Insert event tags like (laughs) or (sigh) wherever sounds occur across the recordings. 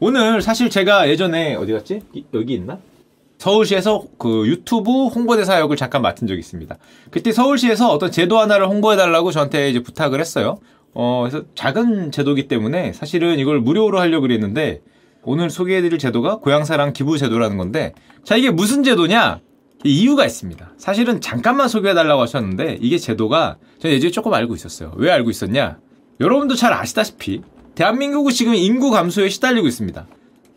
오늘 사실 제가 예전에 어디 갔지? 이- 여기 있나? 서울시에서 그 유튜브 홍보대사 역을 잠깐 맡은 적이 있습니다. 그때 서울시에서 어떤 제도 하나를 홍보해달라고 저한테 이제 부탁을 했어요. 어, 그래서 작은 제도기 때문에 사실은 이걸 무료로 하려고 그랬는데 오늘 소개해드릴 제도가 고향사랑 기부 제도라는 건데 자, 이게 무슨 제도냐? 이 이유가 있습니다. 사실은 잠깐만 소개해달라고 하셨는데 이게 제도가 저는 예전에 조금 알고 있었어요. 왜 알고 있었냐? 여러분도 잘 아시다시피 대한민국은 지금 인구 감소에 시달리고 있습니다.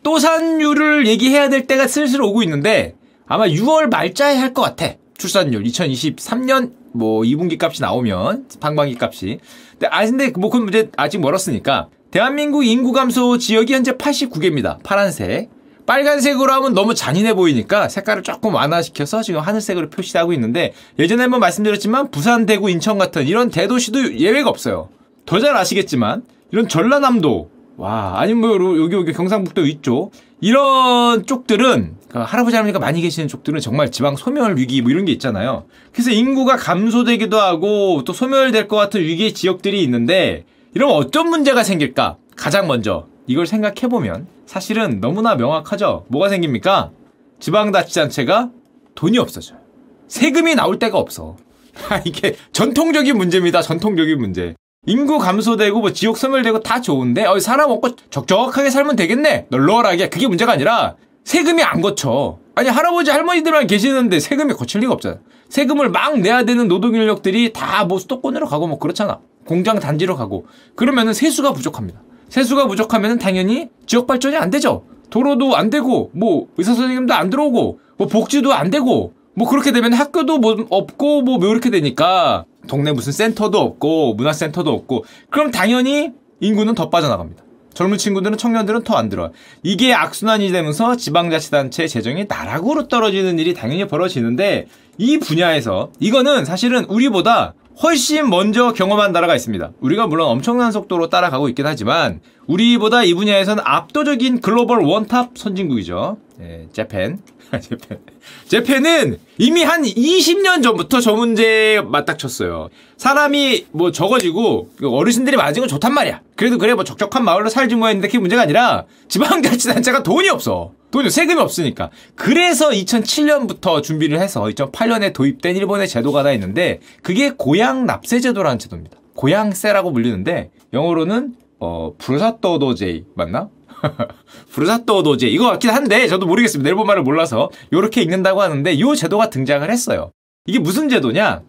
또산율을 얘기해야 될 때가 슬슬 오고 있는데 아마 6월 말자에 할 것 같아. 출산율 2023년 뭐 2분기 값이 나오면 방방기 값이. 근데 아 근데 뭐 그건 이제 아직 멀었으니까 대한민국 인구 감소 지역이 현재 89개입니다. 파란색. 빨간색으로 하면 너무 잔인해 보이니까 색깔을 조금 완화시켜서 지금 하늘색으로 표시하고 있는데 예전에 한번 말씀드렸지만 부산, 대구, 인천 같은 이런 대도시도 예외가 없어요. 더 잘 아시겠지만 이런 전라남도 와 아니면 뭐 요- 여기 여기 경상북도 위쪽 이런 쪽들은 그 할아버지 할머니가 많이 계시는 쪽들은 정말 지방 소멸 위기 뭐 이런 게 있잖아요. 그래서 인구가 감소되기도 하고 또 소멸될 것 같은 위기의 지역들이 있는데 이러면 어떤 문제가 생길까? 가장 먼저 이걸 생각해 보면 사실은 너무나 명확하죠. 뭐가 생깁니까? 지방자치단체가 돈이 없어져요. 세금이 나올 데가 없어. (laughs) 이게 전통적인 문제입니다. 전통적인 문제. 인구 감소되고 뭐 지역 소멸되고 다 좋은데 어, 사람 먹고 적적하게 살면 되겠네. 널널하게 그게 문제가 아니라 세금이 안 거쳐. 아니 할아버지 할머니들만 계시는데 세금이 거칠 리가 없잖아. 세금을 막 내야 되는 노동 인력들이 다 뭐 수도권으로 가고 뭐 그렇잖아. 공장 단지로 가고 그러면은 세수가 부족합니다. 세수가 부족하면은 당연히 지역 발전이 안 되죠. 도로도 안 되고 뭐 의사 선생님도 안 들어오고 뭐 복지도 안 되고 뭐 그렇게 되면 학교도 뭐 없고 뭐 이렇게 되니까 동네 무슨 센터도 없고 문화센터도 없고 그럼 당연히 인구는 더 빠져나갑니다. 젊은 친구들은 청년들은 더 안 들어요. 이게 악순환이 되면서 지방자치단체 재정이 나락으로 떨어지는 일이 당연히 벌어지는데 이 분야에서 이거는 사실은 우리보다 훨씬 먼저 경험한 나라가 있습니다. 우리가 물론 엄청난 속도로 따라가고 있긴 하지만 우리보다 이 분야에서는 압도적인 글로벌 원탑 선진국이죠. 예, 재팬. (laughs) 재팬. 재팬은 이미 한 20년 전부터 저 문제에 맞닥쳤어요. 사람이 뭐 적어지고 어르신들이 많아진 건 좋단 말이야. 그래도 그래 뭐 적적한 마을로 살지 뭐 했는데 그게 문제가 아니라 지방자치단체가 돈이 없어. 돈이 세금이 없으니까. 그래서 2007년부터 준비를 해서 2008년에 도입된 일본의 제도가 하나 있는데 그게 고향 납세 제도라는 제도입니다. 고향세라고 불리는데 영어로는 어 부르사토도제이 맞나? (laughs) 부르사토도제 이거 같긴 한데 저도 모르겠습니다. 일본말을 몰라서 요렇게 읽는다고 하는데 요 제도가 등장을 했어요. 이게 무슨 제도냐?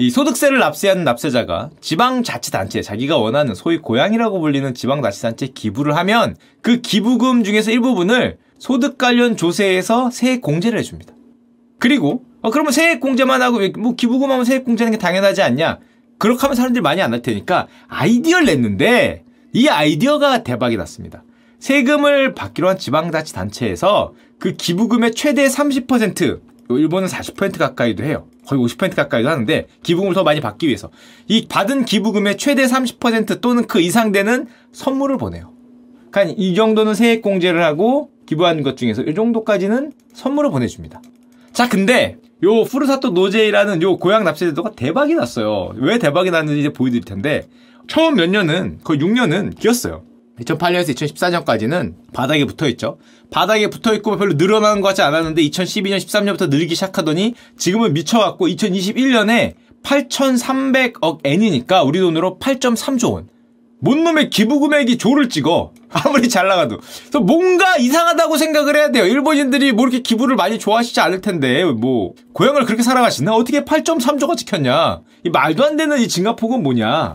이 소득세를 납세하는 납세자가 지방자치단체 자기가 원하는 소위 고향이라고 불리는 지방자치단체에 기부를 하면 그 기부금 중에서 일부분을 소득 관련 조세에서 세액 공제를 해줍니다. 그리고 어, 그러면 세액 공제만 하고 왜뭐 기부금 하면 세액 공제하는 게 당연하지 않냐? 그렇게 하면 사람들이 많이 안 할 테니까 아이디어를 냈는데 이 아이디어가 대박이 났습니다. 세금을 받기로 한 지방자치단체에서 그 기부금의 최대 30% 일본은 40% 가까이도 해요. 거의 50% 가까이도 하는데 기부금을 더 많이 받기 위해서 이 받은 기부금의 최대 30% 또는 그 이상 되는 선물을 보내요. 그러니까 이 정도는 세액 공제를 하고 기부한 것 중에서 이 정도까지는 선물을 보내줍니다. 자, 근데 요 푸르사토 노제이라는 요 고향 납세제도가 대박이 났어요. 왜 대박이 났는지 이제 보여드릴 텐데 처음 몇 년은 거의 6년은 기었어요. 2008년에서 2014년까지는 바닥에 붙어 있죠. 바닥에 붙어 있고 별로 늘어나는 것 같지 않았는데 2012년, 13년부터 늘기 시작하더니 지금은 미쳐갖고 2021년에 8,300억 엔이니까 우리 돈으로 8.3조 원. 뭔 놈의 기부 금액이 조를 찍어. (laughs) 아무리 잘 나가도. 그래서 뭔가 이상하다고 생각을 해야 돼요. 일본인들이 뭐 이렇게 기부를 많이 좋아하시지 않을 텐데, 뭐, 고향을 그렇게 살아가시나? 어떻게 8.3조가 찍혔냐? 이 말도 안 되는 이 증가폭은 뭐냐?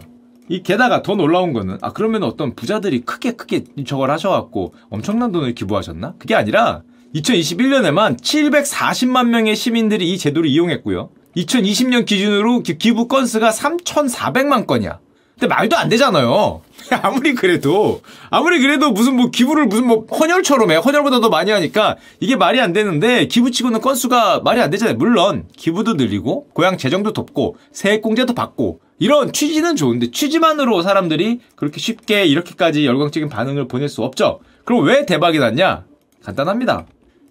이 게다가 더 놀라운 거는, 아, 그러면 어떤 부자들이 크게 크게 저걸 하셔갖고 엄청난 돈을 기부하셨나? 그게 아니라, 2021년에만 740만 명의 시민들이 이 제도를 이용했고요. 2020년 기준으로 기- 기부 건수가 3,400만 건이야. 근데 말도 안 되잖아요. (laughs) 아무리 그래도 아무리 그래도 무슨 뭐 기부를 무슨 뭐 헌혈처럼 해 헌혈보다 더 많이 하니까 이게 말이 안 되는데 기부치고는 건수가 말이 안 되잖아요. 물론 기부도 늘리고 고향 재정도 돕고 세액 공제도 받고 이런 취지는 좋은데 취지만으로 사람들이 그렇게 쉽게 이렇게까지 열광적인 반응을 보낼 수 없죠. 그럼 왜 대박이 났냐? 간단합니다.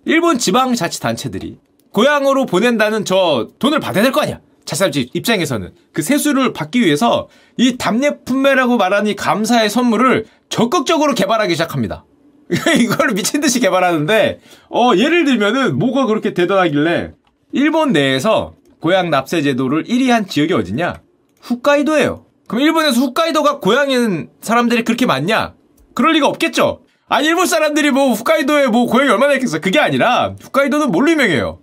일본 지방자치단체들이 고향으로 보낸다는 저 돈을 받아야 될 거 아니야. 자살지 입장에서는 그 세수를 받기 위해서 이 답례 품매라고 말하는 이 감사의 선물을 적극적으로 개발하기 시작합니다. (laughs) 이걸 미친 듯이 개발하는데 어 예를 들면은 뭐가 그렇게 대단하길래 일본 내에서 고향 납세 제도를 1위 한 지역이 어디냐? 홋카이도예요. 그럼 일본에서 홋카이도가 고향인 사람들이 그렇게 많냐? 그럴 리가 없겠죠. 아 일본 사람들이 뭐 홋카이도에 뭐 고향이 얼마나 있겠어? 그게 아니라 홋카이도는 뭘로 유명해요?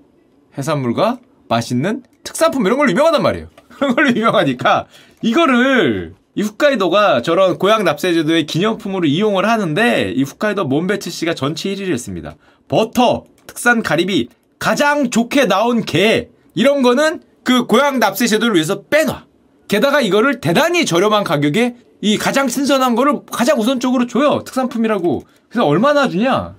해산물과 맛있는 특산품 이런 걸로 유명하단 말이에요. (laughs) 그런 걸로 유명하니까 이거를 이 홋카이도가 저런 고향 납세제도의 기념품으로 이용을 하는데 이 홋카이도 몬베츠 씨가 전체 1위를 했습니다. 버터, 특산 가리비, 가장 좋게 나온 게 이런 거는 그 고향 납세제도를 위해서 빼놔. 게다가 이거를 대단히 저렴한 가격에 이 가장 신선한 거를 가장 우선적으로 줘요. 특산품이라고. 그래서 얼마나 주냐?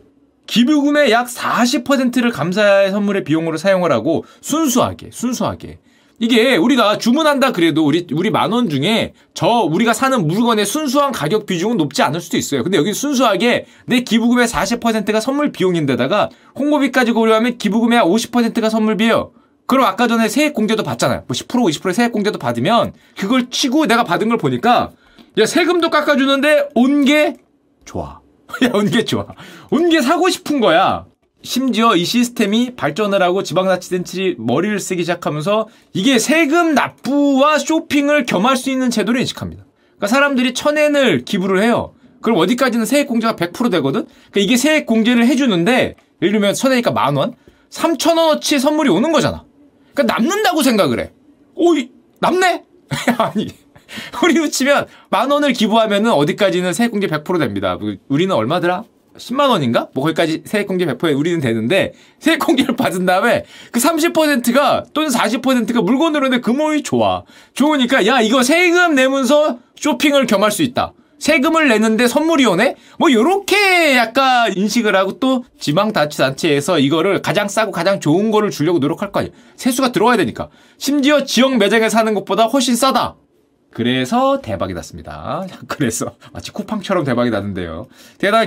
기부금의 약 40%를 감사의 선물의 비용으로 사용을 하고 순수하게, 순수하게. 이게 우리가 주문한다 그래도 우리 우리 만 원 중에 저 우리가 사는 물건의 순수한 가격 비중은 높지 않을 수도 있어요. 근데 여기 순수하게 내 기부금의 40%가 선물 비용인데다가 홍보비까지 고려하면 기부금의 50%가 선물비예요. 그럼 아까 전에 세액 공제도 받잖아요. 뭐 10% 20% 세액 공제도 받으면 그걸 치고 내가 받은 걸 보니까 야 세금도 깎아주는데 온 게 좋아. (laughs) 야 온 게 좋아. 온 게 사고 싶은 거야. 심지어 이 시스템이 발전을 하고 지방자치단체들이 머리를 쓰기 시작하면서 이게 세금 납부와 쇼핑을 겸할 수 있는 제도를 인식합니다. 그러니까 사람들이 천엔을 기부를 해요. 그럼 어디까지는 세액 공제가 100% 되거든? 그러니까 이게 세액 공제를 해주는데 예를 들면 천엔이니까 만 원? 3천 원어치 선물이 오는 거잖아. 그러니까 남는다고 생각을 해. 오이 남네? (laughs) 아니 우리 치면 만 원을 기부하면은 어디까지는 세액 공제 100% 됩니다. 우리는 얼마더라? 10만 원인가? 뭐 거기까지 세액공제 100%에 우리는 되는데 세액공제를 받은 다음에 그 30%가 또는 40%가 물건으로 내 금액이 좋아. 좋으니까 야 이거 세금 내면서 쇼핑을 겸할 수 있다. 세금을 내는데 선물이 오네? 뭐 요렇게 약간 인식을 하고 또 지방자치단체에서 이거를 가장 싸고 가장 좋은 거를 주려고 노력할 거 아니야. 세수가 들어와야 되니까. 심지어 지역 매장에 사는 것보다 훨씬 싸다. 그래서 대박이 났습니다. (laughs) 그래서 마치 쿠팡처럼 대박이 났는데요.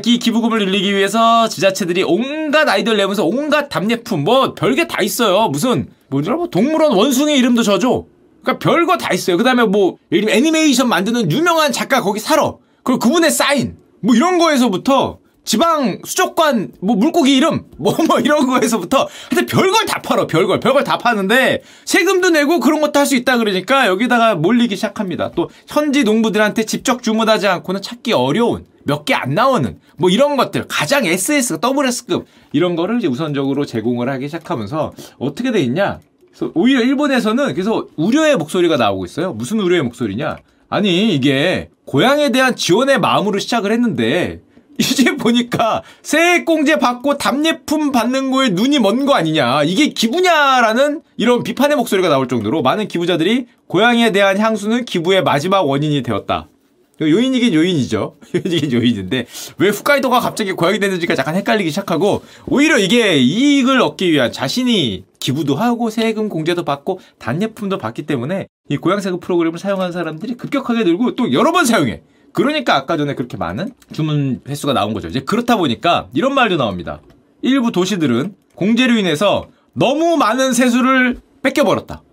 이 기부금을 늘리기 위해서 지자체들이 온갖 아이디어를 내면서 온갖 답례품 뭐 별게 다 있어요. 무슨 뭐더라 뭐 동물원 원숭이 이름도 저죠. 그러니까 별거 다 있어요. 그다음에 뭐 예를 들면 애니메이션 만드는 유명한 작가 거기 살아. 그리고 그분의 사인 뭐 이런 거에서부터 지방 수족관 뭐 물고기 이름 뭐뭐 (laughs) 뭐 이런 거에서부터 하여튼 별걸 다 팔어 별걸. 별걸 다 파는데 세금도 내고 그런 것도 할 수 있다 그러니까 여기다가 몰리기 시작합니다. 또 현지 농부들한테 직접 주문하지 않고는 찾기 어려운 몇 개 안 나오는 뭐 이런 것들 가장 SS WS급 이런 거를 이제 우선적으로 제공을 하기 시작하면서 어떻게 돼 있냐? 오히려 일본에서는 그래서 우려의 목소리가 나오고 있어요. 무슨 우려의 목소리냐 아니 이게 고향에 대한 지원의 마음으로 시작을 했는데 이제 보니까 세액공제 받고 답례품 받는 거에 눈이 먼 거 아니냐. 이게 기부냐라는 이런 비판의 목소리가 나올 정도로 많은 기부자들이 고향에 대한 향수는 기부의 마지막 원인이 되었다. 요인이긴 요인이죠. (laughs) 요인이긴 요인인데 왜 홋카이도가 갑자기 고향이 됐는지가 약간 헷갈리기 시작하고 오히려 이게 이익을 얻기 위한 자신이 기부도 하고 세금 공제도 받고 단예품도 받기 때문에 이 고향 세금 프로그램을 사용하는 사람들이 급격하게 늘고 또 여러 번 사용해. 그러니까 아까 전에 그렇게 많은 주문 횟수가 나온 거죠. 이제 그렇다 보니까 이런 말도 나옵니다. 일부 도시들은 공제로 인해서 너무 많은 세수를 뺏겨버렸다.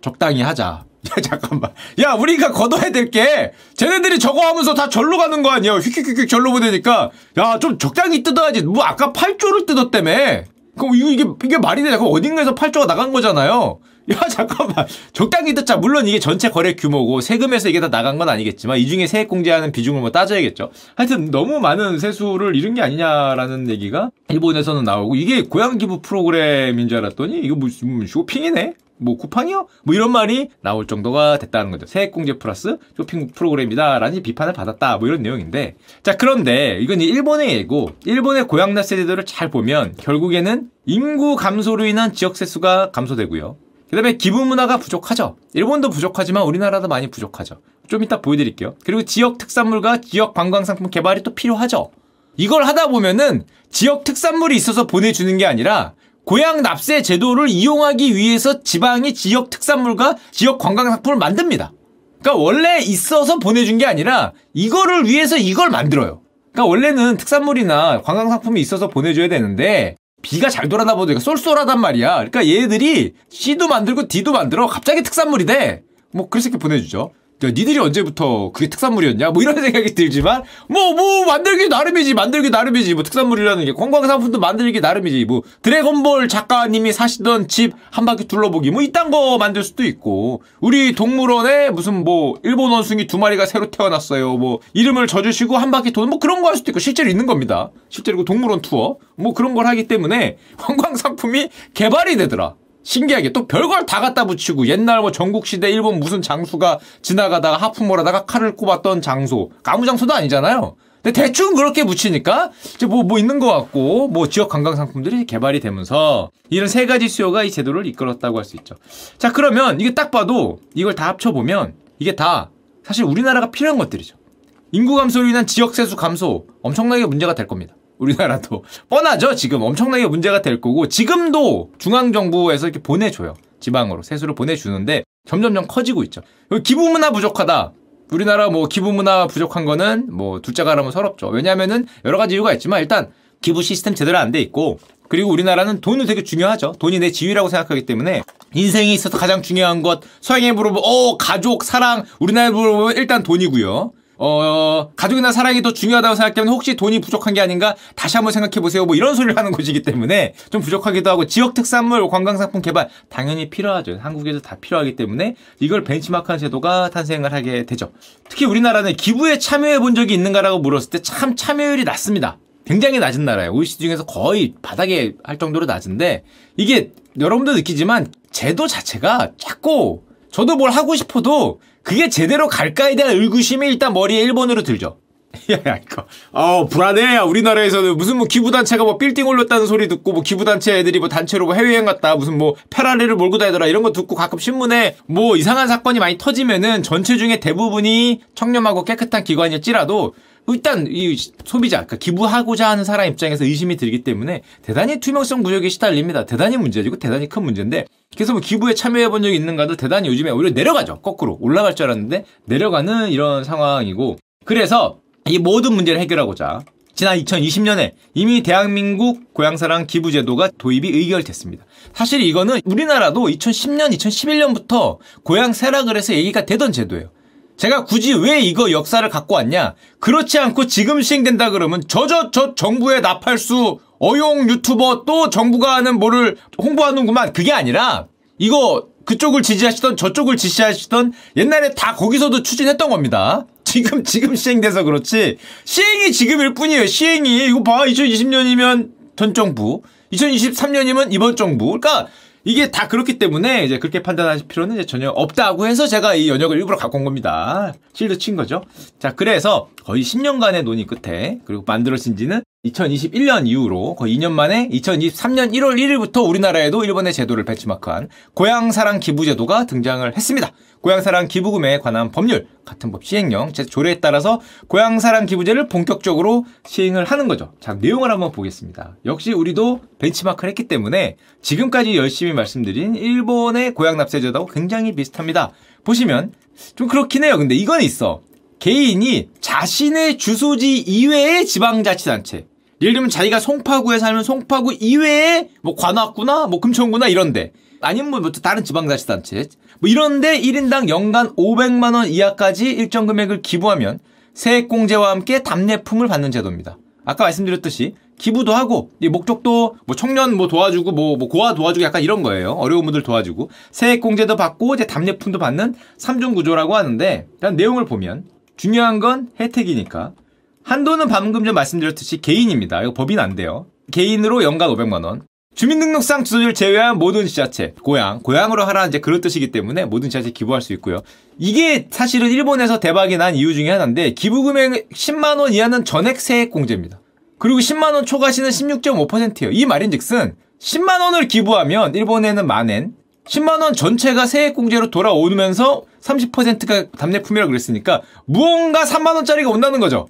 적당히 하자. (laughs) 야, 잠깐만. 야, 우리가 걷어야 될 게, 쟤네들이 저거 하면서 다 절로 가는 거 아니야. 휙휙휙휙 절로 보내니까, 야, 좀 적당히 뜯어야지. 뭐, 아까 8조를 뜯었다며. 그럼 이게, 이게, 말이 되냐. 그럼 어딘가에서 8조가 나간 거잖아요. 야 (laughs) 잠깐만 적당히 듣자 물론 이게 전체 거래 규모고 세금에서 이게 다 나간 건 아니겠지만 이 중에 세액 공제하는 비중을 뭐 따져야겠죠 하여튼 너무 많은 세수를 잃은 게 아니냐라는 얘기가 일본에서는 나오고 이게 고향 기부 프로그램인 줄 알았더니 이거 무슨 쇼핑이네 뭐 쿠팡이요? 뭐 이런 말이 나올 정도가 됐다는 거죠. 세액공제 플러스 쇼핑 프로그램이다라는 비판을 받았다. 뭐 이런 내용인데. 자, 그런데 이건 일본의 예고, 일본의 고향납세 제도를 잘 보면 결국에는 인구 감소로 인한 지역 세 수가 감소되고요. 그 다음에 기부 문화가 부족하죠. 일본도 부족하지만 우리나라도 많이 부족하죠. 좀 이따 보여드릴게요. 그리고 지역 특산물과 지역 관광 상품 개발이 또 필요하죠. 이걸 하다 보면은 지역 특산물이 있어서 보내주는 게 아니라 고향 납세 제도를 이용하기 위해서 지방이 지역 특산물과 지역 관광 상품을 만듭니다. 그러니까 원래 있어서 보내준 게 아니라 이거를 위해서 이걸 만들어요. 그러니까 원래는 특산물이나 관광 상품이 있어서 보내줘야 되는데 비가 잘 돌아다 보니까 쏠쏠하단 말이야. 그러니까 얘들이 C도 만들고 D도 만들어. 갑자기 특산물이 돼. 뭐 그래서 이렇게 보내주죠. 야, 니들이 언제부터 그게 특산물이었냐? 뭐 이런 (laughs) 생각이 들지만, 뭐, 뭐, 만들기 나름이지, 만들기 나름이지, 뭐, 특산물이라는 게, 관광상품도 만들기 나름이지, 뭐, 드래곤볼 작가님이 사시던 집 한 바퀴 둘러보기, 뭐, 이딴 거 만들 수도 있고, 우리 동물원에 무슨 뭐, 일본 원숭이 두 마리가 새로 태어났어요, 뭐, 이름을 져주시고 한 바퀴 돈, 뭐, 그런 거 할 수도 있고, 실제로 있는 겁니다. 실제로 그 동물원 투어, 뭐, 그런 걸 하기 때문에, (laughs) 관광상품이 개발이 되더라. 신기하게 또 별걸 다 갖다 붙이고 옛날 뭐 전국시대 일본 무슨 장수가 지나가다가 하품을 하다가 칼을 꼽았던 장소 아무 장소도 아니잖아요. 근데 대충 그렇게 붙이니까 이제 뭐, 뭐 있는 것 같고 뭐 지역 관광 상품들이 개발이 되면서 이런 세 가지 수요가 이 제도를 이끌었다고 할 수 있죠. 자 그러면 이게 딱 봐도 이걸 다 합쳐보면 이게 다 사실 우리나라가 필요한 것들이죠. 인구 감소로 인한 지역 세수 감소 엄청나게 문제가 될 겁니다. 우리나라도 (laughs) 뻔하죠. 지금 엄청나게 문제가 될 거고 지금도 중앙 정부에서 이렇게 보내줘요. 지방으로 세수를 보내주는데 점점점 커지고 있죠. 기부 문화 부족하다. 우리나라 뭐 기부 문화 부족한 거는 뭐 둘째가라면 서럽죠. 왜냐하면은 여러 가지 이유가 있지만 일단 기부 시스템 제대로 안 돼 있고 그리고 우리나라는 돈이 되게 중요하죠. 돈이 내 지위라고 생각하기 때문에 인생에 있어서 가장 중요한 것 서양에 물어보면 어 가족 사랑 우리나라에 물어보면 일단 돈이고요. 어, 가족이나 사랑이 더 중요하다고 생각하면 혹시 돈이 부족한 게 아닌가 다시 한번 생각해 보세요. 뭐 이런 소리를 하는 곳이기 때문에 좀 부족하기도 하고 지역 특산물 관광 상품 개발 당연히 필요하죠. 한국에서 다 필요하기 때문에 이걸 벤치마크한 제도가 탄생을 하게 되죠. 특히 우리나라는 기부에 참여해 본 적이 있는가라고 물었을 때 참 참여율이 낮습니다. 굉장히 낮은 나라예요. OECD 중에서 거의 바닥에 할 정도로 낮은데 이게 여러분도 느끼지만 제도 자체가 작고 저도 뭘 하고 싶어도 그게 제대로 갈까에 대한 의구심이 일단 머리에 1번으로 들죠. (laughs) 야, 이거. 어, 불안해. 우리나라에서는 무슨 뭐 기부단체가 뭐 빌딩 올렸다는 소리 듣고 뭐 기부단체 애들이 뭐 단체로 뭐 해외여행 갔다 무슨 뭐 페라리를 몰고 다니더라 이런 거 듣고 가끔 신문에 뭐 이상한 사건이 많이 터지면은 전체 중에 대부분이 청렴하고 깨끗한 기관일지라도 일단 이 소비자, 그러니까 기부하고자 하는 사람 입장에서 의심이 들기 때문에 대단히 투명성 부족에 시달립니다. 대단히 문제지고 대단히 큰 문제인데 그래서 뭐 기부에 참여해 본 적이 있는가도 대단히 요즘에 오히려 내려가죠. 거꾸로 올라갈 줄 알았는데 내려가는 이런 상황이고 그래서 이 모든 문제를 해결하고자 지난 2020년에 이미 대한민국 고향사랑 기부제도가 도입이 의결됐습니다. 사실 이거는 우리나라도 2010년, 2011년부터 고향 세락을 해서 얘기가 되던 제도예요. 제가 굳이 왜 이거 역사를 갖고 왔냐? 그렇지 않고 지금 시행된다 그러면 저저 저 정부의 나팔수 어용 유튜버 또 정부가 하는 뭐를 홍보하는구만. 그게 아니라 이거 그쪽을 지지하시던 저쪽을 지지하시던 옛날에 다 거기서도 추진했던 겁니다. 지금 지금 시행돼서 그렇지 시행이 지금일 뿐이에요. 시행이 이거 봐 2020년이면 전 정부 2023년이면 이번 정부 그러니까 이게 다 그렇기 때문에 이제 그렇게 판단하실 필요는 이제 전혀 없다고 해서 제가 이 연역을 일부러 갖고 온 겁니다. 실드 친 거죠. 자, 그래서 거의 10년간의 논의 끝에 그리고 만들어진 지는 2021년 이후로 거의 2년 만에 2023년 1월 1일부터 우리나라에도 일본의 제도를 배치마크한 고향사랑 기부제도가 등장을 했습니다. 고향사랑 기부금에 관한 법률, 같은 법 시행령, 제 조례에 따라서 고향사랑 기부제를 본격적으로 시행을 하는 거죠. 자, 내용을 한번 보겠습니다. 역시 우리도 벤치마크를 했기 때문에 지금까지 열심히 말씀드린 일본의 고향납세제도하고 굉장히 비슷합니다. 보시면 좀 그렇긴 해요. 근데 이건 있어. 개인이 자신의 주소지 이외의 지방자치단체 예를 들면 자기가 송파구에 살면 송파구 이외에 뭐 관악구나 뭐 금천구나 이런데 아니면 뭐 다른 지방자치단체 뭐 이런데 1인당 연간 500만 원 이하까지 일정 금액을 기부하면 세액공제와 함께 답례품을 받는 제도입니다. 아까 말씀드렸듯이 기부도 하고 이 목적도 뭐 청년 뭐 도와주고 뭐, 뭐 고아 도와주고 약간 이런 거예요. 어려운 분들 도와주고 세액공제도 받고 이제 답례품도 받는 3중 구조라고 하는데 일단 내용을 보면 중요한 건 혜택이니까 한도는 방금 전 말씀드렸듯이 개인입니다. 이거 법인 안 돼요. 개인으로 연간 500만 원. 주민등록상 주소지를 제외한 모든 지자체, 고향, 고향으로 하라는 이제 그런 뜻이기 때문에 모든 지자체 기부할 수 있고요. 이게 사실은 일본에서 대박이 난 이유 중에 하나인데 기부금액 10만 원 이하는 전액 세액 공제입니다. 그리고 10만 원 초과시는 16.5%예요. 이 말인즉슨 10만 원을 기부하면 일본에는 만엔 10만 원 전체가 세액 공제로 돌아오면서 30%가 답례품이라고 그랬으니까 무언가 3만 원짜리가 온다는 거죠.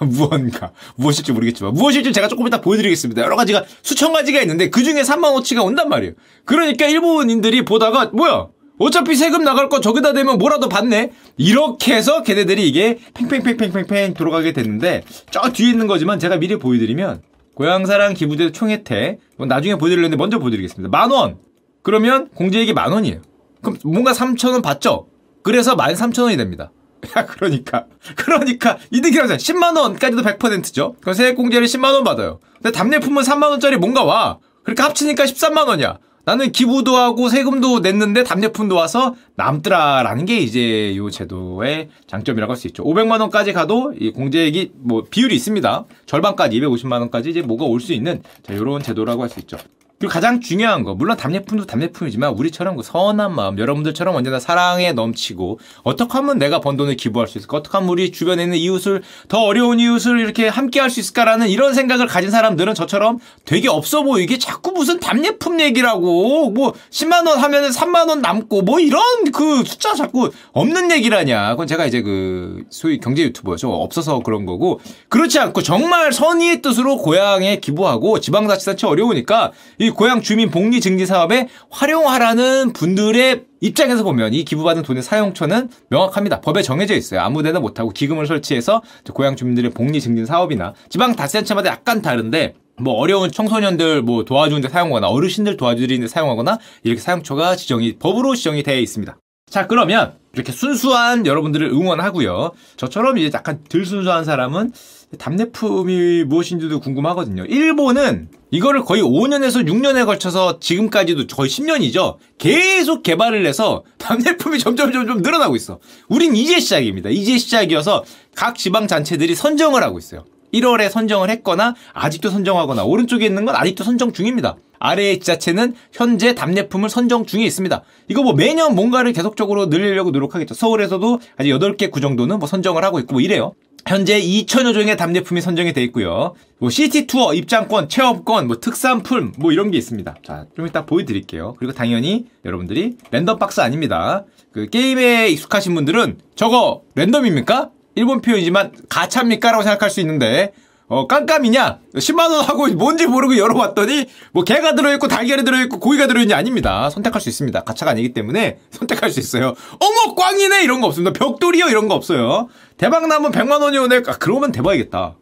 무언가 무엇일지 모르겠지만 무엇일지 제가 조금 이따 보여드리겠습니다. 여러 가지가 수천 가지가 있는데 그 중에 3만 원치가 온단 말이에요. 그러니까 일본인들이 보다가 뭐야 어차피 세금 나갈 거 저기다 대면 뭐라도 받네. 이렇게 해서 걔네들이 이게 팽팽팽팽팽팽 들어가게 됐는데 저 뒤에 있는 거지만 제가 미리 보여드리면 고향사랑 기부제 총혜택 나중에 보여드리려는데 먼저 보여드리겠습니다. 만 원. 그러면 공제액이 만 원이에요. 그럼 뭔가 3천 원 받죠? 그래서 13,000원이 됩니다. (laughs) 야, 그러니까. 그러니까, 이득이라고 하잖아. 10만원까지도 100%죠? 그럼 세액공제를 10만원 받아요. 근데 답례품은 3만원짜리 뭔가 와. 그렇게 합치니까 13만원이야. 나는 기부도 하고 세금도 냈는데 답례품도 와서 남더라라는 게 이제 이 제도의 장점이라고 할 수 있죠. 500만 원까지 가도 이 공제액이 뭐 비율이 있습니다. 절반까지 250만 원까지 이제 뭐가 올 수 있는 자, 이런 제도라고 할 수 있죠. 그리고 가장 중요한 거 물론 답례품도 답례품이지만 우리처럼 그 선한 마음 여러분들처럼 언제나 사랑에 넘치고 어떻게 하면 내가 번 돈을 기부할 수 있을까? 어떻게 하면 우리 주변에 있는 이웃을 더 어려운 이웃을 이렇게 함께 할 수 있을까라는 이런 생각을 가진 사람들은 저처럼 되게 없어 보이게 자꾸 무슨 답례품 얘기라고 뭐 10만 원 하면은 3만 원 남고 뭐 이런 그 숫자 자꾸 없는 얘기라냐. 그건 제가 이제 그 소위 경제 유튜버죠. 없어서 그런 거고. 그렇지 않고 정말 선의의 뜻으로 고향에 기부하고 지방자치단체 어려우니까 이 고향 주민 복리 증진 사업에 활용하라는 분들의 입장에서 보면 이 기부받은 돈의 사용처는 명확합니다. 법에 정해져 있어요. 아무데나 못하고 기금을 설치해서 고향 주민들의 복리 증진 사업이나 지방 다스단체마다 약간 다른데 뭐 어려운 청소년들 뭐 도와주는데 사용하거나 어르신들 도와주는데 사용하거나 이렇게 사용처가 지정이 법으로 지정이 되어 있습니다. 자 그러면 이렇게 순수한 여러분들을 응원하고요. 저처럼 이제 약간 덜 순수한 사람은 답례품이 무엇인지도 궁금하거든요. 일본은 이거를 거의 5년에서 6년에 걸쳐서 지금까지도 거의 10년이죠. 계속 개발을 해서 답례품이 점점 점점 늘어나고 있어. 우린 이제 시작입니다. 이제 시작이어서 각 지자체들이 선정을 하고 있어요. 1월에 선정을 했거나 아직도 선정하거나 오른쪽에 있는 건 아직도 선정 중입니다. 아래의 지자체는 현재 답례품을 선정 중에 있습니다. 이거 뭐 매년 뭔가를 계속적으로 늘리려고 노력하겠죠. 서울에서도 아직 8개 구 정도는 뭐 선정을 하고 있고 뭐 이래요. 현재 2천여 종의 답례품이 선정이 돼 있고요. 뭐 city tour, 입장권, 체험권, 뭐 특산품 뭐 이런 게 있습니다. 자, 좀 이따 보여드릴게요. 그리고 당연히 여러분들이 random box 아닙니다. 그 게임에 익숙하신 분들은 저거 랜덤입니까? 일본 표현이지만 가차입니까라고 생각할 수 있는데 어, 깜깜이냐? 10만원 하고 뭔지 모르고 열어봤더니, 뭐, 개가 들어있고, 달걀이 들어있고, 고기가 들어있냐? 아닙니다. 선택할 수 있습니다. 가차가 아니기 때문에 (laughs) 선택할 수 있어요. 어머, 꽝이네! 이런 거 없습니다. 벽돌이요? 이런 거 없어요. 대박 나면 100만원이 오네? 아, 그러면 대박이겠다.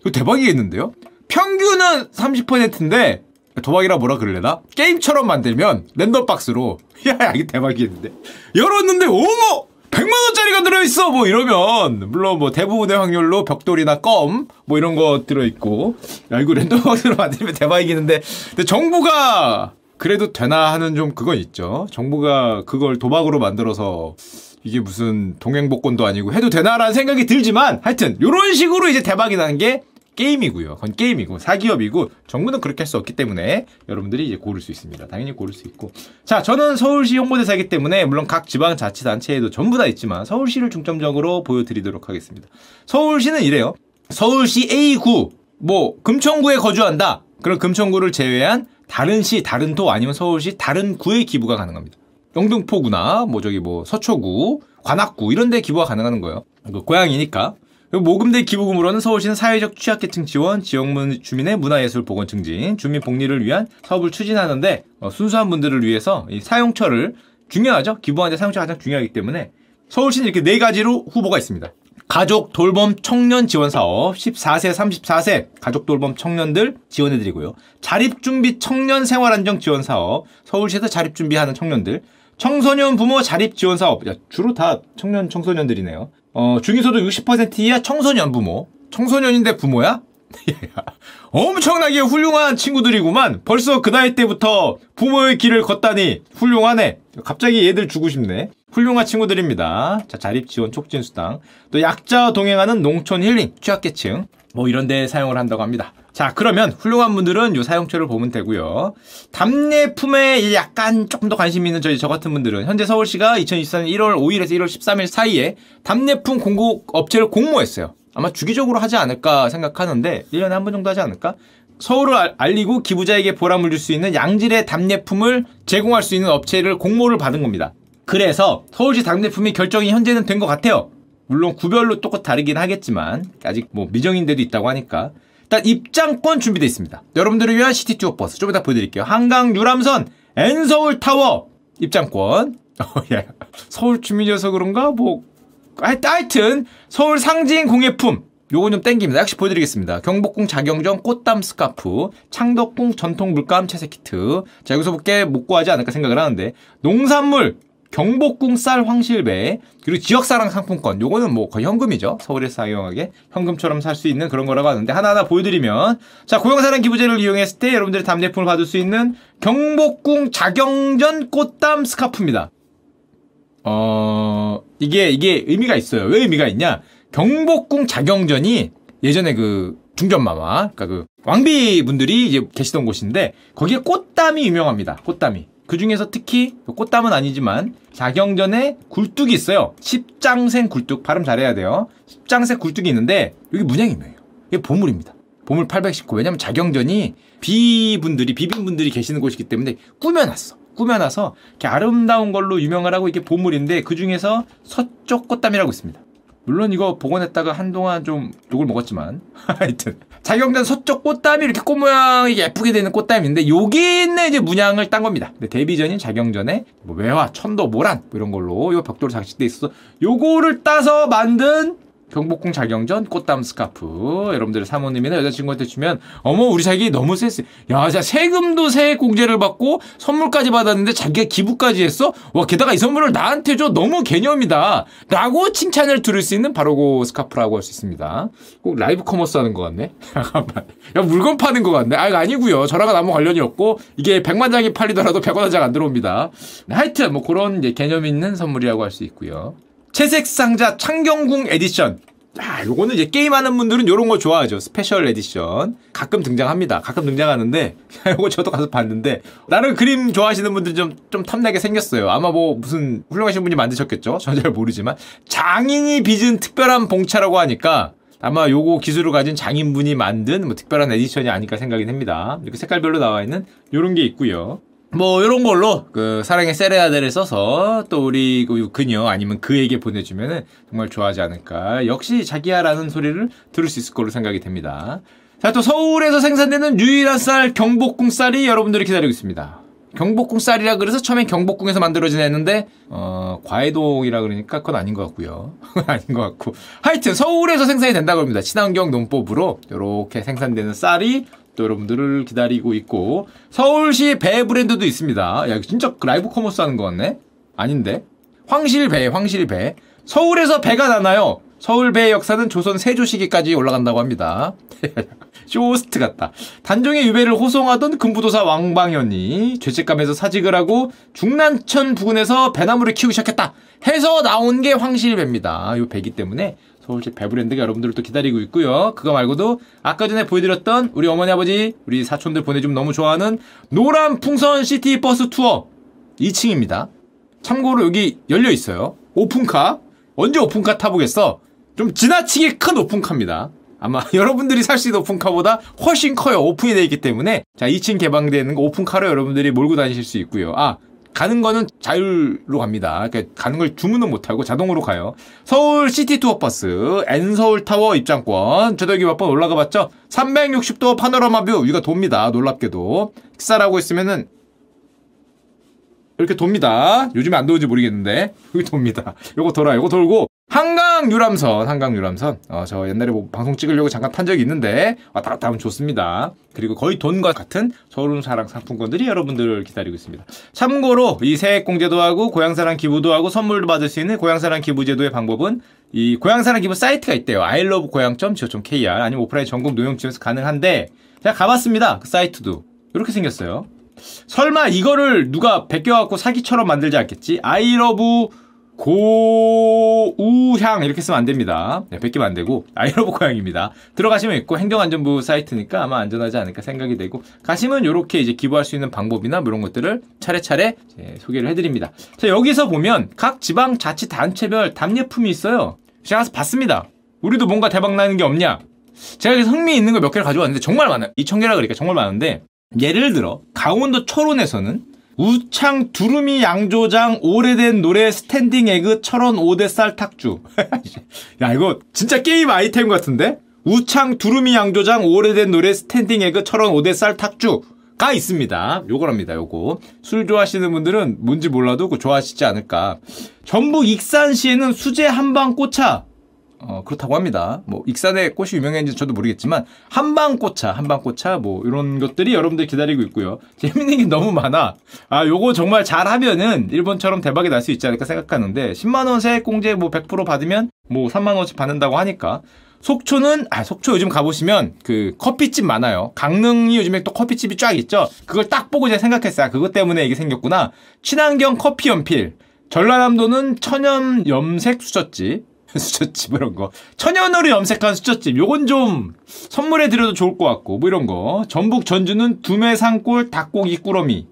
이거 대박이겠는데요? 평균은 30%인데, 도박이라 뭐라 그럴래나? 게임처럼 만들면, 랜덤박스로. (laughs) 야, 이게 대박이겠는데. 열었는데, 어머! 100만원짜리가 들어있어! 뭐 이러면, 물론 뭐 대부분의 확률로 벽돌이나 껌, 뭐 이런 거 들어있고, 야, 이거 랜덤박스로 (laughs) 만들면 대박이겠는데, 근데 정부가 그래도 되나 하는 좀 그건 있죠. 정부가 그걸 도박으로 만들어서, 이게 무슨 동행복권도 아니고 해도 되나라는 생각이 들지만, 하여튼, 요런 식으로 이제 대박이 나는 게 게임이고요. 그건 게임이고 사기업이고 정부는 그렇게 할 수 없기 때문에 여러분들이 이제 고를 수 있습니다. 당연히 고를 수 있고. 자, 저는 서울시 홍보대사이기 때문에 물론 각 지방자치단체에도 전부 다 있지만 서울시를 중점적으로 보여드리도록 하겠습니다. 서울시는 이래요. 서울시 A구 뭐 금천구에 거주한다. 그럼 금천구를 제외한 다른 시, 다른 도 아니면 서울시 다른 구에 기부가 가능합니다. 영등포구나 뭐 저기 뭐 서초구, 관악구 이런 데 기부가 가능한 거예요. 그 고향이니까. 모금대 기부금으로는 서울시는 사회적 취약계층 지원, 지역 주민의 문화예술 복원 증진, 주민 복리를 위한 사업을 추진하는데 어, 순수한 분들을 위해서 이 사용처를 중요하죠. 기부하는데 사용처가 가장 중요하기 때문에 서울시는 이렇게 네 가지로 후보가 있습니다. 가족 돌봄 청년 지원 사업 14세 34세 가족 돌봄 청년들 지원해 드리고요. 자립 준비 청년 생활 안정 지원 사업 서울시에서 자립 준비하는 청년들 청소년 부모 자립 지원 사업 야, 주로 다 청년 청소년들이네요. 어, 중위소득 60% 이하 청소년 부모. 청소년인데 부모야? (laughs) 엄청나게 훌륭한 친구들이구만. 벌써 그 나이 때부터 부모의 길을 걷다니 훌륭하네. 갑자기 얘들 주고 싶네. 훌륭한 친구들입니다. 자, 자립 지원 촉진 수당. 또 약자와 동행하는 농촌 힐링 취약계층. 뭐 이런 데 사용을 한다고 합니다. 자, 그러면 훌륭한 분들은 요 사용처를 보면 되고요. 답례품에 약간 조금 더 관심 있는 저희 저 같은 분들은 현재 서울시가 2024년 1월 5일에서 1월 13일 사이에 답례품 공급 업체를 공모했어요. 아마 주기적으로 하지 않을까 생각하는데 1년에 한 번 정도 하지 않을까? 서울을 알리고 기부자에게 보람을 줄 수 있는 양질의 답례품을 제공할 수 있는 업체를 공모를 받은 겁니다. 그래서 서울시 답례품이 결정이 현재는 된 것 같아요. 물론 구별로 똑같 다르긴 하겠지만 아직 뭐 미정인데도 있다고 하니까 일단 입장권 준비되어 있습니다. 여러분들을 위한 city tour 버스 좀 이따 보여드릴게요. 한강 유람선 N서울 타워 입장권. (laughs) 어, 예. 서울 주민이어서 그런가? 뭐 하여튼 서울 상징 공예품 요건 좀 땡깁니다. 역시 보여드리겠습니다. 경복궁 자경점 꽃담 스카프, 창덕궁 전통 물감 채색 키트. 자 여기서 볼게 못 구하지 않을까 생각을 하는데 농산물 경복궁 쌀 황실배 그리고 지역사랑 상품권. 요거는 뭐 거의 현금이죠. 서울에서 사용하게 현금처럼 살 수 있는 그런 거라고 하는데 하나하나 보여드리면 자 고용사랑 기부제를 이용했을 때 여러분들이 답례품을 받을 수 있는 경복궁 자경전 꽃담 스카프입니다. 어 이게 이게 의미가 있어요. 왜 의미가 있냐? 경복궁 자경전이 예전에 그 중전마마 그러니까 그 왕비 분들이 이제 계시던 곳인데 거기에 꽃담이 유명합니다. 꽃담이 그 중에서 특히 꽃담은 아니지만 자경전에 굴뚝이 있어요. 십장생 굴뚝 발음 잘해야 돼요. 십장생 굴뚝이 있는데 여기 문양이에요. 이게 보물입니다. 보물 819. 왜냐면 자경전이 비분들이 비빈분들이 계시는 곳이기 때문에 꾸며놨어. 꾸며놔서 이렇게 아름다운 걸로 유명을 하고 이게 보물인데 그 중에서 서쪽 꽃담이라고 있습니다. 물론 이거 복원했다가 한동안 좀 욕을 먹었지만 (laughs) 하여튼 자경단 서쪽 꽃담이 이렇게 꽃 모양이 예쁘게 되는 꽃담인데 여기 있는 이제 문양을 딴 겁니다. 데뷔전인 자경전에 뭐 외화, 천도, 모란 뭐 이런 걸로 요 벽돌 장식돼 있어서 요거를 따서 만든 경복궁 자경전 꽃담 스카프. 여러분들의 사모님이나 여자친구한테 주면 어머 우리 자기 너무 센스 야 진짜 세금도 세액 공제를 받고 선물까지 받았는데 자기가 기부까지 했어? 와 게다가 이 선물을 나한테 줘? 너무 개념이다. 라고 칭찬을 들을 수 있는 바로 그 스카프라고 할 수 있습니다. 꼭 live commerce 하는 것 같네. (laughs) 야 물건 파는 것 같네. 아 아니고요. 저랑은 아무 관련이 없고 이게 100만 장이 팔리더라도 100원 한 장 안 들어옵니다. 하여튼 뭐 그런 개념 있는 선물이라고 할 수 있고요 채색 상자 창경궁 에디션. 아, 요거는 이제 게임하는 분들은 요런 거 좋아하죠. special edition. 가끔 등장합니다. 가끔 등장하는데, (laughs) 요거 저도 가서 봤는데, 나름 그림 좋아하시는 분들 좀, 좀 탐나게 생겼어요. 아마 뭐 무슨 훌륭하신 분이 만드셨겠죠? (laughs) 저는 잘 모르지만. 장인이 빚은 특별한 봉차라고 하니까, 아마 요거 기술을 가진 장인분이 만든 뭐 특별한 edition이 아닐까 생각이 됩니다. 이렇게 색깔별로 나와 있는 요런 게 있고요. 뭐 이런 걸로 그 사랑의 세레아데를 써서 또 우리 그 그녀 아니면 그에게 보내주면은 정말 좋아하지 않을까. 역시 자기야라는 소리를 들을 수 있을 거로 생각이 됩니다. 자 또 서울에서 생산되는 유일한 쌀 경복궁 쌀이 여러분들이 기다리고 있습니다. 경복궁 쌀이라 그래서 처음엔 경복궁에서 만들어진 했는데 어 과해동이라 그러니까 그건 아닌 것 같고요. (laughs) 아닌 것 같고 하여튼 서울에서 생산이 된다고 합니다. 친환경 농법으로 이렇게 생산되는 쌀이 또 여러분들을 기다리고 있고 서울시 배 브랜드도 있습니다. 야 진짜 live commerce 하는 것 같네. 아닌데 황실 배 황실 배 서울에서 배가 나나요? 서울 배의 역사는 조선 세조 시기까지 올라간다고 합니다. (laughs) 쇼호스트 같다. 단종의 유배를 호송하던 금부도사 왕방연이 죄책감에서 사직을 하고 중랑천 부근에서 배나무를 키우기 시작했다. 해서 나온 게 황실배입니다. 이 배기 때문에 서울시 배브랜드가 여러분들을 또 기다리고 있고요. 그거 말고도 아까 전에 보여드렸던 우리 어머니 아버지 우리 사촌들 보내주면 너무 좋아하는 노란 풍선 시티 버스 투어 2층입니다. 참고로 여기 열려 있어요. 오픈카 언제 오픈카 타보겠어? 좀 지나치게 큰 오픈카입니다. 아마 (laughs) 여러분들이 살 수 있는 오픈카보다 훨씬 커요. 오픈이 되어 있기 때문에 자 2층 개방되는 오픈카로 여러분들이 몰고 다니실 수 있고요. 아 가는 거는 자율로 갑니다. 그러니까 가는 걸 주문은 못하고 자동으로 가요. 서울 city tour 버스, N서울 타워 입장권. 저도 여기 몇 번 올라가 봤죠? 360도 파노라마 view 위가 돕니다. 놀랍게도. 식사를 하고 있으면은 이렇게 돕니다. 요즘에 안 도는지 모르겠는데 (laughs) 여기 돕니다. 요거 돌아, 요거 돌고 한강 유람선, 한강 유람선. 어, 저 옛날에 뭐 방송 찍으려고 잠깐 탄 적이 있는데 왔다 갔다 하면 좋습니다. 그리고 거의 돈과 같은 서울사랑 상품권들이 여러분들을 기다리고 있습니다. 참고로 이 세액공제도 하고 고향사랑 기부도 하고 선물도 받을 수 있는 고향사랑 기부제도의 방법은 이 고향사랑 기부 사이트가 있대요. ilove고향.co.kr 아니면 오프라인 전국 농협에서 가능한데 제가 가봤습니다. 그 사이트도 이렇게 생겼어요. 설마 이거를 누가 베껴갖고 사기처럼 만들지 않겠지? I love 고우향 이렇게 쓰면 안 됩니다. 네, 베끼면 안 되고 I love 고향입니다. 들어가시면 있고 행정안전부 사이트니까 아마 안전하지 않을까 생각이 되고 가시면 이렇게 이제 기부할 수 있는 방법이나 뭐 이런 것들을 차례차례 소개를 해드립니다. 자 여기서 보면 각 지방 자치 단체별 답례품이 있어요. 제가 가서 봤습니다. 우리도 뭔가 대박 나는 게 없냐? 제가 여기서 흥미 있는 거 몇 개를 가져왔는데 정말 많아요. 2천 개라 그러니까 정말 많은데 예를 들어 강원도 철원에서는 우창 두루미 양조장 오래된 노래 스탠딩 에그 철원 5대 쌀 탁주. (laughs) 야 이거 진짜 게임 아이템 같은데? 우창 두루미 양조장 오래된 노래 스탠딩 에그 철원 5대 쌀 탁주. 가 있습니다. 요거랍니다, 요거. 술 좋아하시는 분들은 뭔지 몰라도 그 좋아하시지 않을까. 전북 익산시에는 수제 한방 꽃차. 어, 그렇다고 합니다. 뭐, 익산의 꽃이 유명했는지 저도 모르겠지만, 한방꽃차, 한방꽃차, 뭐, 이런 것들이 여러분들 기다리고 있고요. 재밌는 게 너무 많아. 아, 요거 정말 잘 하면은, 일본처럼 대박이 날 수 있지 않을까 생각하는데, 10만 원 세액 공제 뭐 100% 받으면, 뭐, 3만 원씩 받는다고 하니까, 속초는 아 속초 요즘 가보시면 그 커피집 많아요. 강릉이 요즘에 또 커피집이 쫙 있죠. 그걸 딱 보고 제가 생각했어요. 아, 그것 때문에 이게 생겼구나. 친환경 커피 연필. 전라남도는 천연 염색 수저집. 수저집 이런 거. 천연으로 염색한 수저집. 요건 좀 선물해 드려도 좋을 것 같고 뭐 이런 거. 전북 전주는 두메산골 닭고기 꾸러미.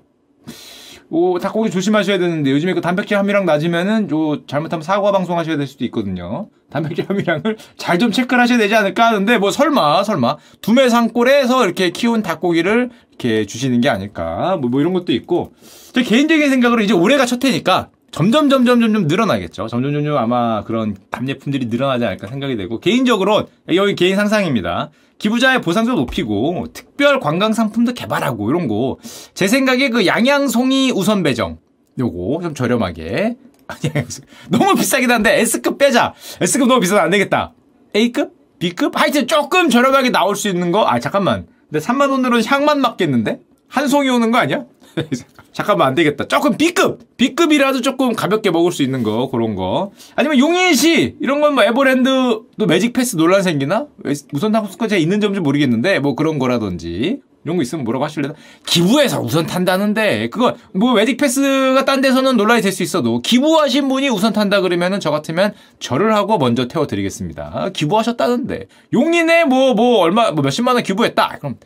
오, 닭고기 조심하셔야 되는데 요즘에 그 단백질 함유량 낮으면은 요 잘못하면 사과 방송 하셔야 될 수도 있거든요. 단백질 함유량을 잘 좀 체크를 하셔야 되지 않을까 하는데 뭐 설마 설마 두메산골에서 이렇게 키운 닭고기를 이렇게 주시는 게 아닐까 뭐, 뭐 이런 것도 있고 제 개인적인 생각으로 이제 올해가 첫 해니까 점점 점점 점점 늘어나겠죠. 점점 점점 아마 그런 답례품들이 늘어나지 않을까 생각이 되고 개인적으로 여기 개인 상상입니다. 기부자의 보상도 높이고 특별 관광 상품도 개발하고 이런 거 제 생각에 그 양양송이 우선 배정 요거 좀 저렴하게 (laughs) 너무 비싸긴 한데 S급 빼자 S급 너무 비싸면 안 되겠다 A급? B급? 하여튼 조금 저렴하게 나올 수 있는 거 아 잠깐만 근데 3만 원으로는 향만 맞겠는데? 한 송이 오는 거 아니야? (laughs) 잠깐만 안 되겠다. 조금 B급, B급이라도 조금 가볍게 먹을 수 있는 거 그런 거. 아니면 용인시 이런 건 뭐 에버랜드도 매직 패스 논란 생기나? 우선 탑승권 제가 있는 점인지 모르겠는데 뭐 그런 거라든지 이런 거 있으면 뭐라고 하실래나? 기부해서 우선 탄다는데 그거 뭐 매직 패스가 딴 데서는 논란이 될 수 있어도 기부하신 분이 우선 탄다 그러면은 저 같으면 절을 하고 먼저 태워드리겠습니다. 기부하셨다는데 용인에 뭐뭐 뭐 얼마 뭐 몇십만 원 기부했다. 그럼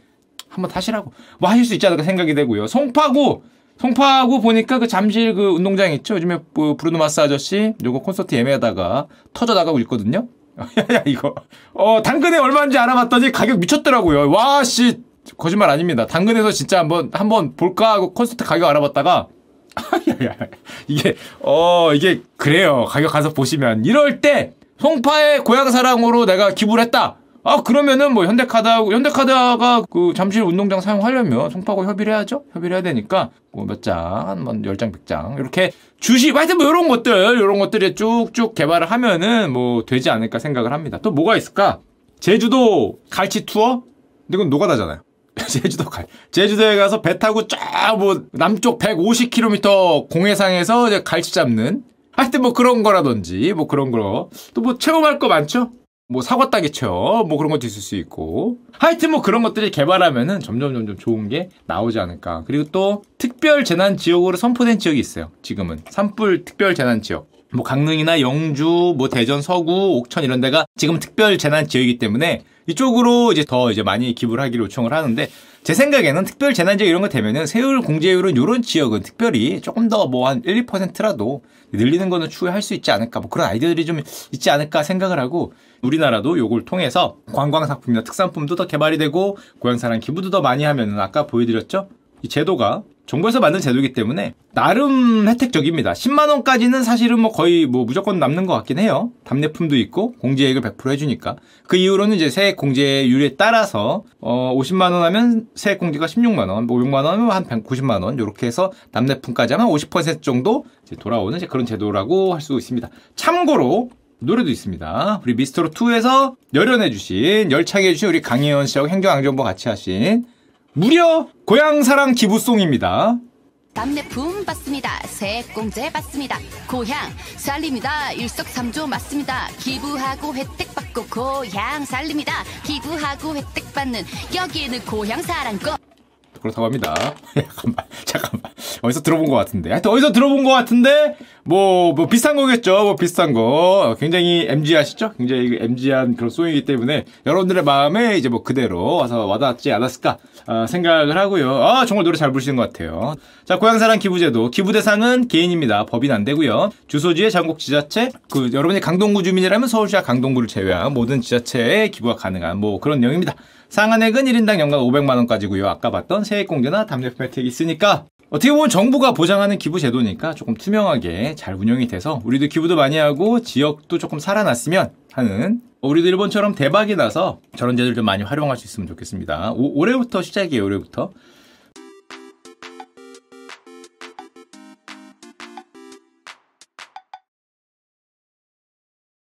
한번 타시라고 뭐 하실 수 있지 않을까 생각이 되고요. 송파구 송파구 보니까 그 잠실 그 운동장 있죠. 요즘에 뭐 브루노 마스 아저씨 요거 콘서트 예매하다가 터져 나가고 있거든요. (laughs) 야 이거 어 당근에 얼마인지 알아봤더니 가격 미쳤더라고요. 와 씨 거짓말 아닙니다. 당근에서 진짜 한번 한번 볼까 하고 콘서트 가격 알아봤다가 (laughs) 이게 어 이게 그래요. 가격 가서 보시면 이럴 때 송파의 고향 사랑으로 내가 기부를 했다. 아 그러면은 뭐 현대카드하고 현대카드가 그 잠실 운동장 사용하려면 송파구 협의를 해야죠. 협의를 해야 되니까 뭐 몇 장, 뭐 10장, 100장 이렇게 주시 하여튼 뭐 이런 것들 이런 것들이 쭉쭉 개발을 하면은 뭐 되지 않을까 생각을 합니다. 또 뭐가 있을까? 제주도 갈치 투어? 근데 이건 노가다잖아요. (laughs) 제주도 갈. 제주도에 가서 배 타고 쫙 뭐 남쪽 150km 공해상에서 이제 갈치 잡는 하여튼 뭐 그런 거라든지 뭐 그런 거. 또 뭐 체험할 거 많죠? 뭐 사과 체험 뭐 그런 것도 있을 수 있고. 하여튼 뭐 그런 것들이 개발하면은 점점 점점 좋은 게 나오지 않을까. 그리고 또 특별 재난 지역으로 선포된 지역이 있어요. 지금은. 산불 특별 재난 지역. 뭐 강릉이나 영주 뭐 대전 서구 옥천 이런 데가 지금 특별 재난 지역이기 때문에 이쪽으로 이제 더 이제 많이 기부를 하기로 요청을 하는데 제 생각에는 특별 재난 지역 이런 거 되면은 세율 공제율은 이런 지역은 특별히 조금 더 뭐 한 1, 2%라도 늘리는 거는 추후에 수 있지 않을까 뭐 그런 아이디어들이 좀 있지 않을까 생각을 하고 우리나라도 요걸 통해서 관광 상품이나 특산품도 더 개발이 되고 고향 사랑 기부도 더 많이 하면은 아까 보여드렸죠? 이 제도가 정부에서 만든 제도이기 때문에 나름 혜택적입니다. 10만 원까지는 사실은 뭐 거의 뭐 무조건 남는 것 같긴 해요. 답례품도 있고 공제액을 100% 해주니까 그 이후로는 이제 세액 공제율에 따라서 어 50만 원 하면 세액 공제가 16만 원, 500만 원 하면 한 190만 원 이렇게 해서 답례품까지 하면 50% 정도 돌아오는 그런 제도라고 할 수 있습니다. 참고로 노래도 있습니다. 우리 미스터로 2에서 열연해 주신 열창해 주신 우리 강혜원 씨하고 행정안전부 같이 하신 무려 고향사랑 기부송입니다. 답례품 받습니다. 세액공제 받습니다. 고향 살립니다. 일석삼조 맞습니다. 기부하고 혜택 받고 고향 살립니다. 기부하고 혜택 받는 여기에는 고향 사랑고 그렇다고 합니다. (laughs) 잠깐만, 잠깐만. 어디서 들어본 것 같은데. 하여튼 어디서 들어본 것 같은데, 뭐, 뭐 비슷한 거겠죠. 뭐 비슷한 거. 굉장히 MG하시죠? 굉장히 MG한 그런 송이기 때문에 여러분들의 마음에 이제 뭐 그대로 와서 와닿지 않았을까 어, 생각을 하고요. 아, 정말 노래 잘 부르시는 것 같아요. 자, 고향사랑 기부제도. 기부 대상은 개인입니다. 법인 안 되고요. 주소지의 전국 지자체, 그 여러분이 강동구 주민이라면 서울시와 강동구를 제외한 모든 지자체에 기부가 가능한 뭐 그런 내용입니다. 상한액은 1인당 연간 500만원까지고요. 아까 봤던 세액공제나 담례품 혜택이 있으니까 어떻게 보면 정부가 보장하는 기부 제도니까 조금 투명하게 잘 운영이 돼서 우리도 기부도 많이 하고 지역도 조금 살아났으면 하는 우리도 일본처럼 대박이 나서 저런 제도를 좀 많이 활용할 수 있으면 좋겠습니다. 오, 올해부터 시작이에요, 올해부터.